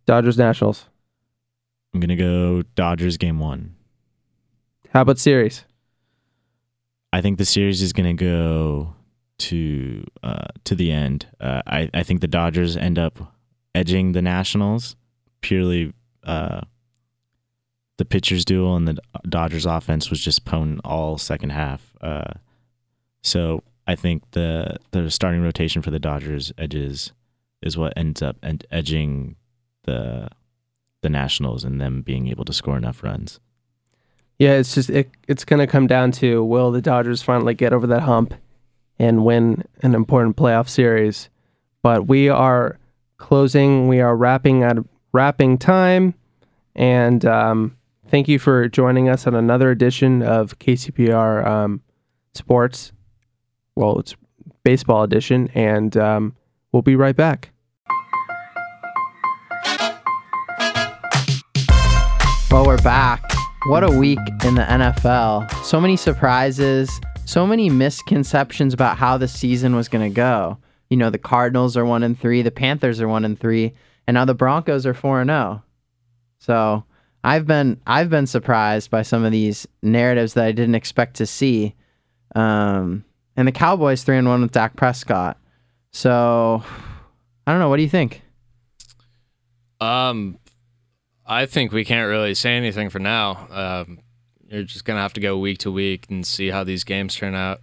Dodgers, Nationals. I'm gonna go Dodgers game one. How about series? I think the series is gonna go to uh, to the end. Uh, I I think the Dodgers end up edging the Nationals purely. Uh, the pitchers duel and the Dodgers offense was just potent all second half. Uh, so I think the the starting rotation for the Dodgers edges is what ends up ed- edging the the Nationals and them being able to score enough runs. Yeah, it's just it, it's going to come down to will the Dodgers finally get over that hump and win an important playoff series. But we are closing, we are wrapping at wrapping time, and um, thank you for joining us on another edition of KCPR um, Sports. Well, it's baseball edition, and um, we'll be right back. Well, we're back. What a week in the NFL. So many surprises, so many misconceptions about how the season was going to go. You know, the Cardinals are 1 and 3, the Panthers are 1 and 3, and now the Broncos are 4 and 0. So, I've been I've been surprised by some of these narratives that I didn't expect to see. Um, and the Cowboys 3 and 1 with Dak Prescott. So, I don't know, what do you think? Um, I think we can't really say anything for now. Um, you're just gonna have to go week to week and see how these games turn out.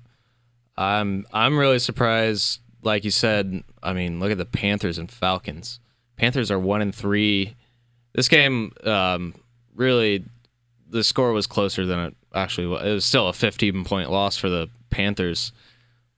I'm I'm really surprised. Like you said, I mean, look at the Panthers and Falcons. Panthers are one and three. This game, um, really, the score was closer than it actually was. It was still a 15 point loss for the Panthers.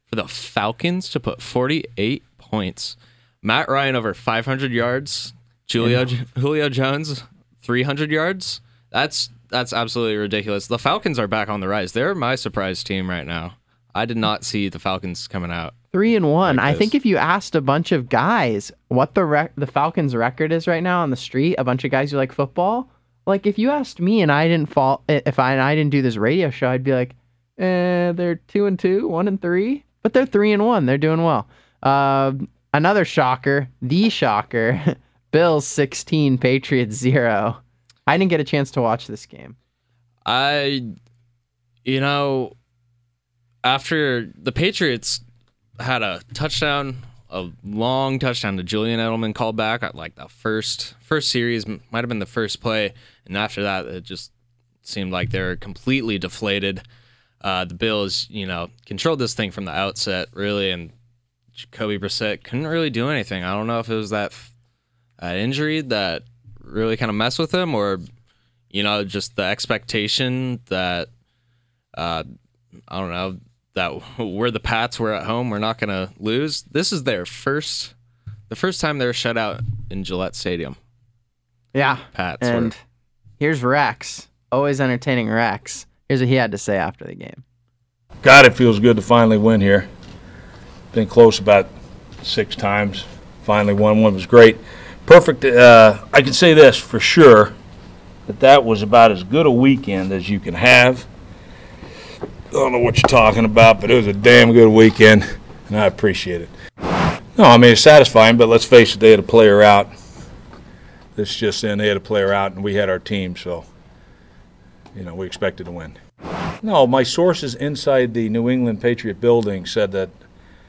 For the Falcons to put 48 points. Matt Ryan over 500 yards. Julio Julio Jones 300 yards. That's that's absolutely ridiculous. The Falcons are back on the rise. They're my surprise team right now. I did not see the Falcons coming out. Three and one. Like I think if you asked a bunch of guys what the rec- the Falcons' record is right now on the street, a bunch of guys who like football, like if you asked me and I didn't fall, if I and I didn't do this radio show, I'd be like, Uh, they're two and two, one and three, but they're three and one. They're doing well. Uh, another shocker, the shocker. Bills 16, Patriots 0. I didn't get a chance to watch this game. I, you know, after the Patriots had a touchdown, a long touchdown to Julian Edelman called back at like the first first series might have been the first play, and after that it just seemed like they're completely deflated. Uh, the Bills, you know, controlled this thing from the outset really, and Jacoby Brissett couldn't really do anything. I don't know if it was that uh, injury that really kind of messed with him, or you know, just the expectation that uh, I don't know that we're the Pats, we're at home, we're not going to lose. This is their first, the first time they're shut out in Gillette Stadium. Yeah, Pats. and were- here's Rex, always entertaining Rex. Here's what he had to say after the game. God, it feels good to finally win here. Been close about six times. Finally won. One was great. Perfect. Uh, I can say this for sure that that was about as good a weekend as you can have. I don't know what you're talking about, but it was a damn good weekend, and I appreciate it. No, I mean it's satisfying, but let's face it, they had a player out. This just in, they had a player out, and we had our team, so you know we expected to win. No, my sources inside the New England Patriot building said that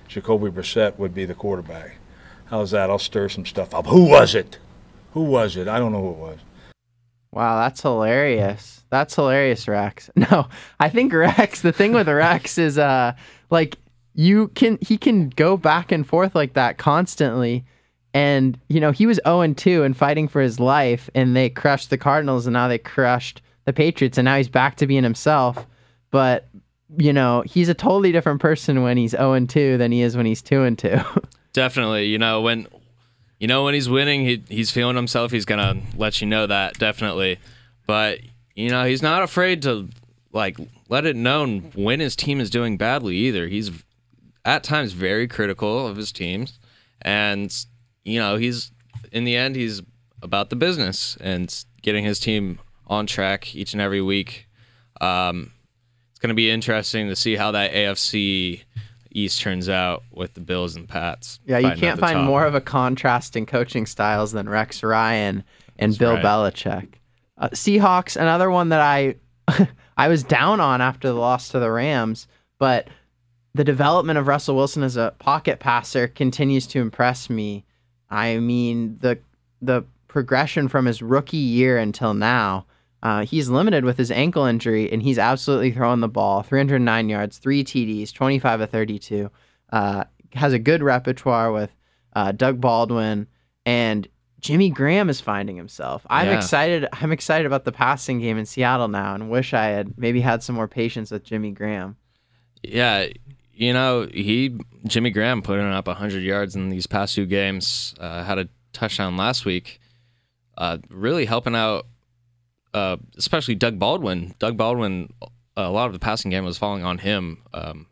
Jacoby Brissett would be the quarterback. How's that? I'll stir some stuff up. Who was it? Who was it? I don't know who it was. Wow, that's hilarious. That's hilarious, Rex. No, I think Rex, the thing with Rex is uh like you can he can go back and forth like that constantly. And you know, he was 0 and 2 and fighting for his life and they crushed the Cardinals and now they crushed the Patriots and now he's back to being himself. But you know, he's a totally different person when he's 0 and 2 than he is when he's 2 and 2. Definitely, you know when, you know when he's winning, he he's feeling himself. He's gonna let you know that definitely, but you know he's not afraid to like let it known when his team is doing badly either. He's at times very critical of his teams, and you know he's in the end he's about the business and getting his team on track each and every week. Um, it's going to be interesting to see how that AFC East turns out with the Bills and Pats. Yeah, you can't find top. more of a contrast in coaching styles than Rex Ryan and That's Bill right. Belichick. Uh, Seahawks, another one that I I was down on after the loss to the Rams, but the development of Russell Wilson as a pocket passer continues to impress me. I mean, the the progression from his rookie year until now, uh, he's limited with his ankle injury, and he's absolutely throwing the ball 309 yards, three TDs, 25 of 32. Uh, has a good repertoire with uh, Doug Baldwin and Jimmy Graham is finding himself. I'm Yeah. excited. I'm excited about the passing game in Seattle now, and wish I had maybe had some more patience with Jimmy Graham. Yeah, you know, he Jimmy Graham putting up 100 yards in these past two games. Uh, had a touchdown last week. Uh, really helping out, uh, especially Doug Baldwin. Doug Baldwin, a lot of the passing game was falling on him. Um,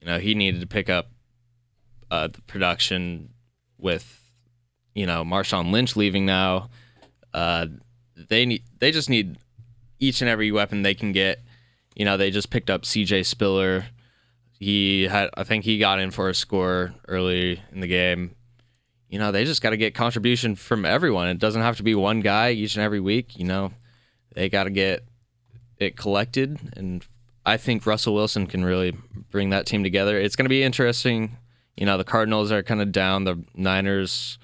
you know, he needed to pick up uh, the production with, you know, Marshawn Lynch leaving now. Uh, they need, they just need each and every weapon they can get. You know, they just picked up C.J. Spiller. He had, I think, he got in for a score early in the game. You know, they just got to get contribution from everyone. It doesn't have to be one guy each and every week. You know, they got to get it collected, and I think Russell Wilson can really bring that team together. It's going to be interesting. You know, the Cardinals are kind of down. The Niners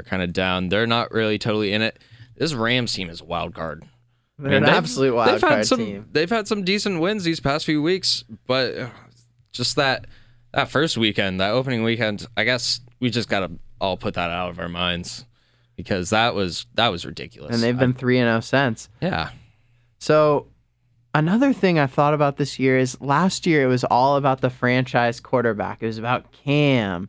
are kind of down. They're not really totally in it. This Rams team is a wild card. They're I mean, an they've- absolute wild they've card had some, team. They've had some decent wins these past few weeks, but uh, just that that first weekend, that opening weekend, I guess we just gotta all put that out of our minds because that was that was ridiculous. And they've been three and zero since. Yeah, So, another thing I thought about this year is last year it was all about the franchise quarterback. It was about Cam.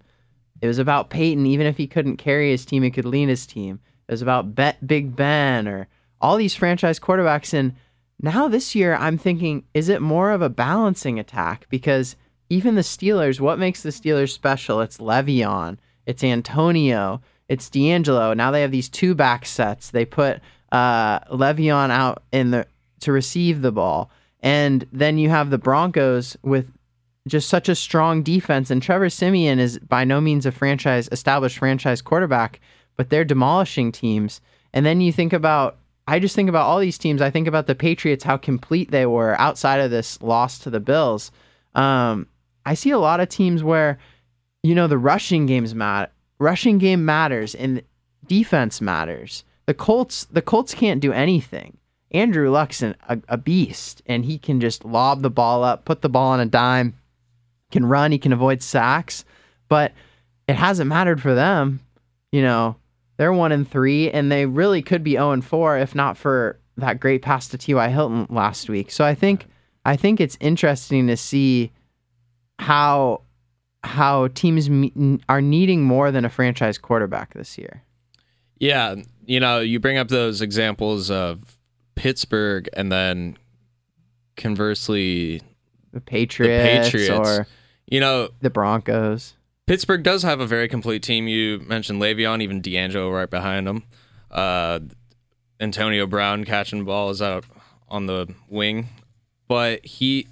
It was about Peyton. Even if he couldn't carry his team, he could lean his team. It was about Bet Big Ben or all these franchise quarterbacks. And now this year, I'm thinking, is it more of a balancing attack? Because even the Steelers, what makes the Steelers special? It's Le'Veon, it's Antonio, it's D'Angelo. Now they have these two back sets. They put uh, Le'Veon out in the to receive the ball, And then you have the Broncos with just such a strong defense. And Trevor Siemian is by no means a franchise established franchise quarterback, but they're demolishing teams. And then you think about I just think about all these teams. I think about the Patriots, how complete they were outside of this loss to the Bills. Um, I see a lot of teams where, you know, the rushing games matter. Rushing game matters and defense matters. The Colts, the Colts can't do anything. Andrew Luck's an, a, a beast, and he can just lob the ball up, put the ball on a dime, can run, he can avoid sacks, but it hasn't mattered for them. You know, they're one and three, and they really could be zero and four if not for that great pass to T.Y. Hilton last week. So I think I think it's interesting to see how how teams me- are needing more than a franchise quarterback this year. Yeah, you know, you bring up those examples of Pittsburgh and then conversely The Patriots, Patriots. or you know, the Broncos. Pittsburgh does have a very complete team. You mentioned Le'Veon, even D'Angelo right behind him. Uh, Antonio Brown catching balls out on the wing, but he,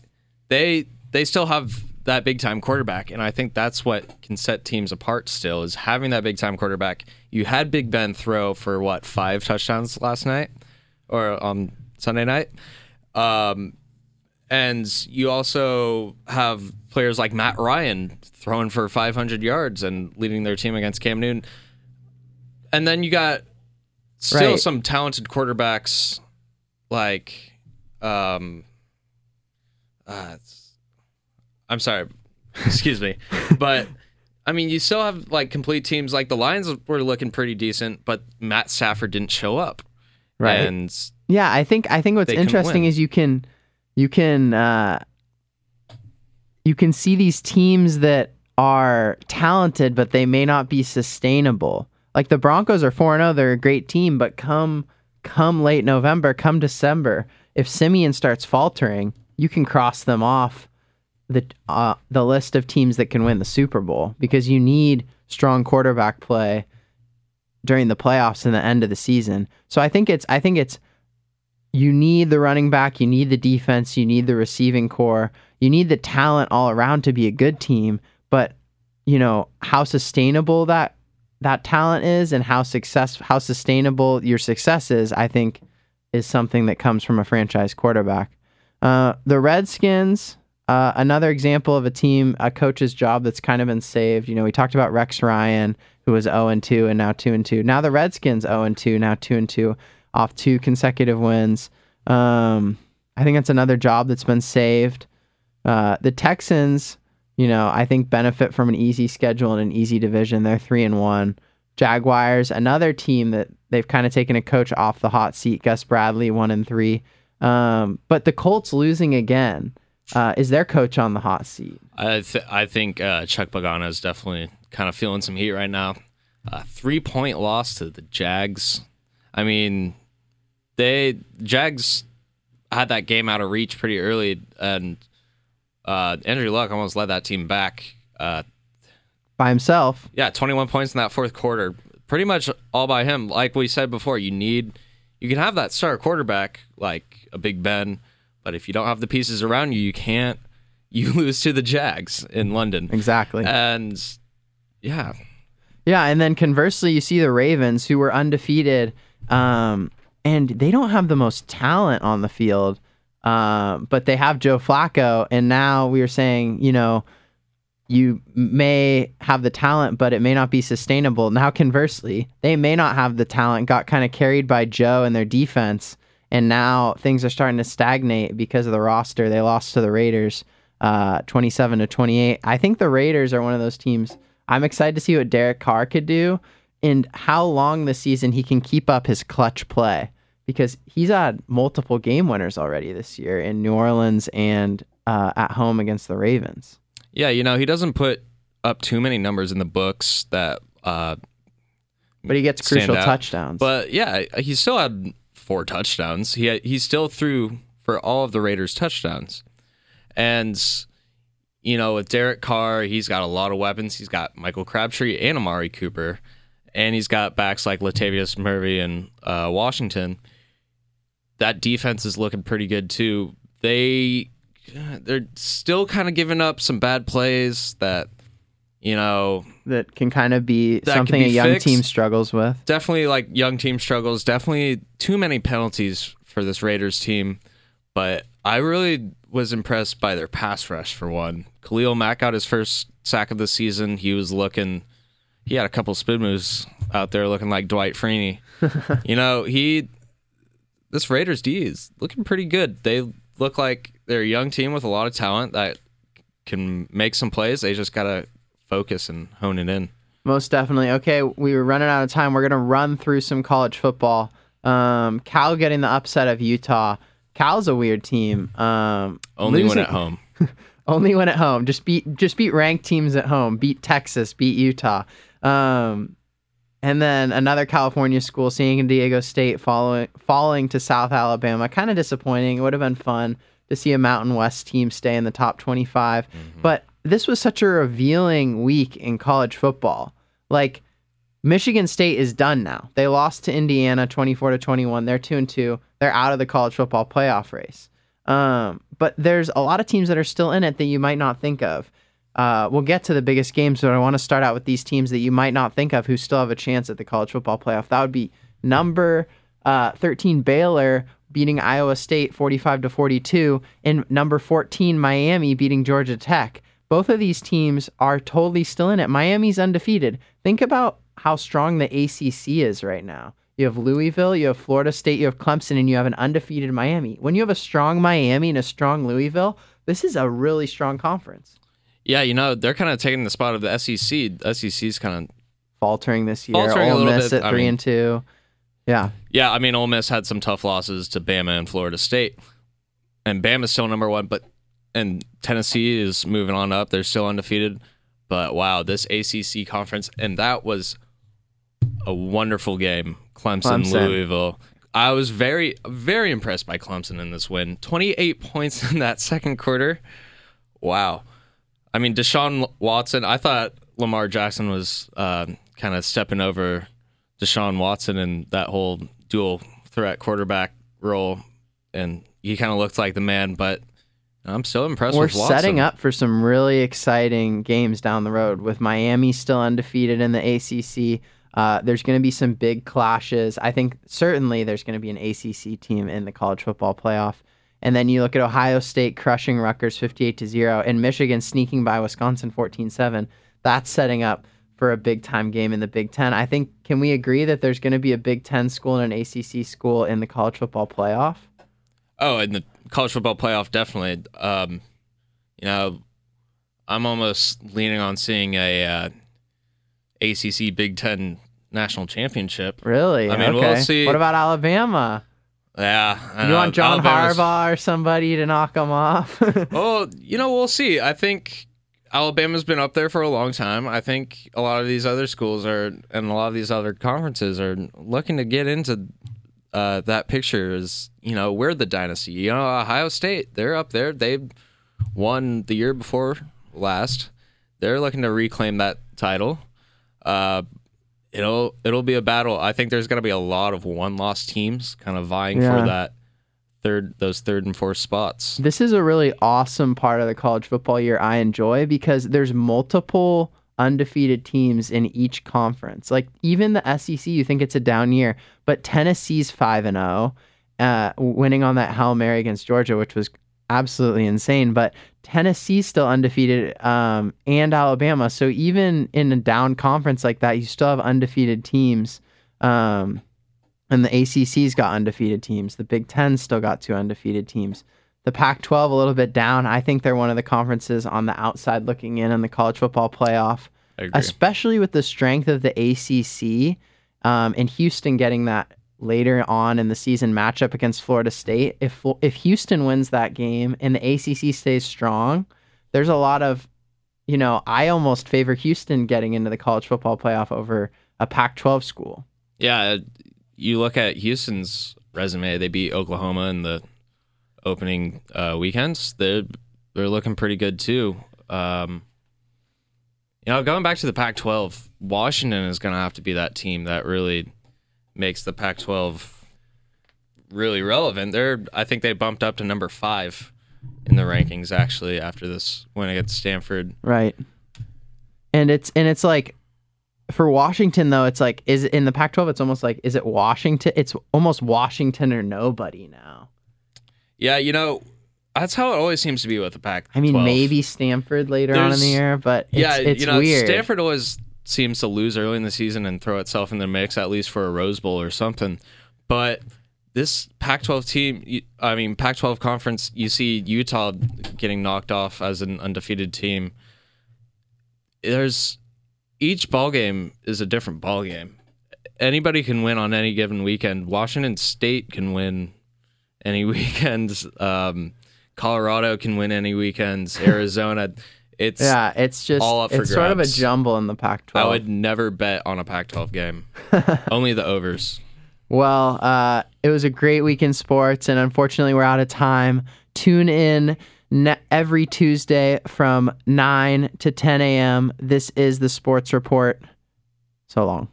they, they still have that big time quarterback, and I think that's what can set teams apart. Still, is having that big time quarterback. You had Big Ben throw for what five touchdowns last night, or on Sunday night. Um, and you also have players like Matt Ryan throwing for 500 yards and leading their team against Cam Newton. And then you got still Right. some talented quarterbacks like um uh, I'm sorry. Excuse me. But I mean, you still have like complete teams like the Lions were looking pretty decent, but Matt Stafford didn't show up. Right. And Yeah, I think I think what's interesting is you can you can uh, you can see these teams that are talented, but they may not be sustainable. Like the Broncos are four zero; they're a great team, but come come late November, come December, if Siemian starts faltering, you can cross them off the uh, the list of teams that can win the Super Bowl because you need strong quarterback play during the playoffs and the end of the season. So I think it's I think it's you need the running back, you need the defense, you need the receiving corps, you need the talent all around to be a good team, but you know, how sustainable that that talent is and how success how sustainable your success is, I think is something that comes from a franchise quarterback. Uh, the Redskins, uh, another example of a team, a coach's job that's kind of been saved. You know, we talked about Rex Ryan, who was 0 and 2 and now 2 and 2. Now the Redskins 0 and 2, now 2 and 2, off two consecutive wins. Um, I think that's another job that's been saved. Uh, the Texans, you know, I think benefit from an easy schedule and an easy division. They're three and one. Jaguars, another team that they've kind of taken a coach off the hot seat. Gus Bradley, one and three. Um, but the Colts losing again. Uh, is their coach on the hot seat? I th- I think uh, Chuck Pagano is definitely kind of feeling some heat right now. Uh, three point loss to the Jags. I mean, they Jags had that game out of reach pretty early, and uh, Andrew Luck almost led that team back. Uh, By himself. yeah, 21 points in that fourth quarter, pretty much all by him. Like we said before, you need you can have that star quarterback like a Big Ben, but if you don't have the pieces around you, you can't. You lose to the Jags in London. Exactly. And yeah, Yeah, and then conversely, you see the Ravens, who were undefeated, um, and they don't have the most talent on the field, um, but they have Joe Flacco, and now we are saying, you know, you may have the talent, but it may not be sustainable. Now, conversely, they may not have the talent, got kind of carried by Joe and their defense, and now things are starting to stagnate because of the roster. They lost to the Raiders, uh, twenty-seven to twenty-eight. I think the Raiders are one of those teams. I'm excited to see what Derek Carr could do and how long this season he can keep up his clutch play because he's had multiple game winners already this year in New Orleans and uh, at home against the Ravens. yeah, you know he doesn't put up too many numbers in the books that uh, But he gets crucial out. touchdowns. But yeah, he still had four touchdowns. He he still threw for all of the Raiders' touchdowns, and you know with Derek Carr, he's got a lot of weapons. He's got Michael Crabtree and Amari Cooper, and he's got backs like Latavius Murray and uh, Washington. That defense is looking pretty good too. they they're still kind of giving up some bad plays that you know That can kind of be something a young fixed. team struggles with. definitely like young team struggles. Definitely too many penalties for this Raiders team. But I really was impressed by their pass rush for one. Khalil Mack got his first sack of the season. He was looking. He had a couple spin moves out there looking like Dwight Freeney. you know he. This Raiders D is looking pretty good. They look like they're a young team with a lot of talent that can make some plays. They just gotta focus and hone it in. Most definitely. Okay, we were running out of time. We're gonna run through some college football. Um, Cal getting the upset of Utah. Cal's a weird team. Um, Only when losing- at home. Only when at home. Just beat just beat ranked teams at home. Beat Texas. Beat Utah. Um, and then another California school, San Diego State, following falling to South Alabama. Kind of disappointing. It would have been fun to see a Mountain West team stay in the top 25. But this was such a revealing week in college football. Like Michigan State is done now. They lost to Indiana 24 to 21. They're 2 and 2. They're out of the college football playoff race. Um, but there's a lot of teams that are still in it that you might not think of. Uh, we'll get to the biggest games, but I want to start out with these teams that you might not think of who still have a chance at the college football playoff. That would be number uh, 13 Baylor beating Iowa State 45 to 42, and number 14 Miami beating Georgia Tech. Both of these teams are totally still in it. Miami's undefeated. Think about how strong the ACC is right now. You have Louisville, you have Florida State, you have Clemson, and you have an undefeated Miami. When you have a strong Miami and a strong Louisville, this is a really strong conference. Yeah, you know, they're kind of taking the spot of the SEC. The SEC's kind of Faltering this year. Faltering a Ole little Miss bit, at I three mean- and two. Yeah, Yeah, I mean, Ole Miss had some tough losses to Bama and Florida State, and Bama's still number one, but and Tennessee is moving on up. They're still undefeated, but wow, this ACC conference, and that was a wonderful game. Clemson, Clemson. Louisville. I was very, very impressed by Clemson in this win. Twenty-eight points in that second quarter. Wow. I mean, Deshaun Watson. I thought Lamar Jackson was uh, kind of stepping over Deshaun Watson in that whole dual threat quarterback role, and he kind of looked like the man. But I'm still impressed we're with Watson. setting up for some really exciting games down the road with Miami still undefeated in the ACC. Uh, there's going to be some big clashes. I think certainly there's going to be an ACC team in the college football playoff. And then you look at Ohio State crushing Rutgers 58 to 0 and Michigan sneaking by Wisconsin 14-7. That's setting up for a big time game in the Big 10. I think can we agree that there's going to be a Big 10 school and an ACC school in the college football playoff? Oh, in the college football playoff, definitely. Um, you know, I'm almost leaning on seeing a uh, ACC Big Ten national championship. Really? I mean, we'll see. What about Alabama? Yeah, I You know, want John Alabama's- Harbaugh or somebody to knock them off? Well, you know, we'll see. I think Alabama's been up there for a long time. I think a lot of these other schools are, and a lot of these other conferences are looking to get into uh, that picture. is, you know, we're the dynasty. You know, Ohio State, they're up there. They won the year before last. They're looking to reclaim that title. Uh, it'll it'll be a battle. I think there's going to be a lot of one loss teams kind of vying Yeah. for that third those third and fourth spots. this is a really awesome part of the college football year I enjoy because there's multiple undefeated teams in each conference. Like even the SEC, you think it's a down year, but Tennessee's 5 and 0, uh, winning on that Hail Mary against Georgia, which was absolutely insane. But Tennessee's still undefeated, um, and Alabama. So even in a down conference like that, you still have undefeated teams. Um, and the ACC's got undefeated teams. The Big Ten still got two undefeated teams. The Pac 12 a little bit down. I think they're one of the conferences on the outside looking in on the college football playoff, I agree. especially with the strength of the ACC um, and Houston getting that later on in the season matchup against Florida State. If if Houston wins that game and the ACC stays strong, there's a lot of, you know, I almost favor Houston getting into the college football playoff over a Pac 12 school. Yeah, you look at Houston's resume. They beat Oklahoma in the opening uh, weekends. They're they're looking pretty good too. Um, you know, going back to the Pac-12, Washington is going to have to be that team that really makes the Pac-12 really relevant. They're I think they bumped up to number five in the rankings actually after this win against Stanford. Right. And it's and it's like for Washington though, it's like is in the Pac-12 it's almost like is it Washington? It's almost Washington or nobody now. Yeah, you know, that's how it always seems to be with the Pac. I mean, maybe Stanford later on in the year, but it's, yeah, it's you know, weird. Stanford always seems to lose early in the season and throw itself in the mix at least for a Rose Bowl or something. But this Pac-12 team, I mean Pac-12 conference, you see Utah getting knocked off as an undefeated team. There's each ball game is a different ball game. Anybody can win on any given weekend. Washington State can win any weekends. Um, Colorado can win any weekends. Arizona, it's yeah, it's just all up for it's sort of a grabs. jumble in the Pac-12. I would never bet on a Pac-12 game. Only the overs. Well, uh, it was a great week in sports, and unfortunately, we're out of time. Tune in ne- every Tuesday from 9 to 10 a.m. This is the Sports Report. So long.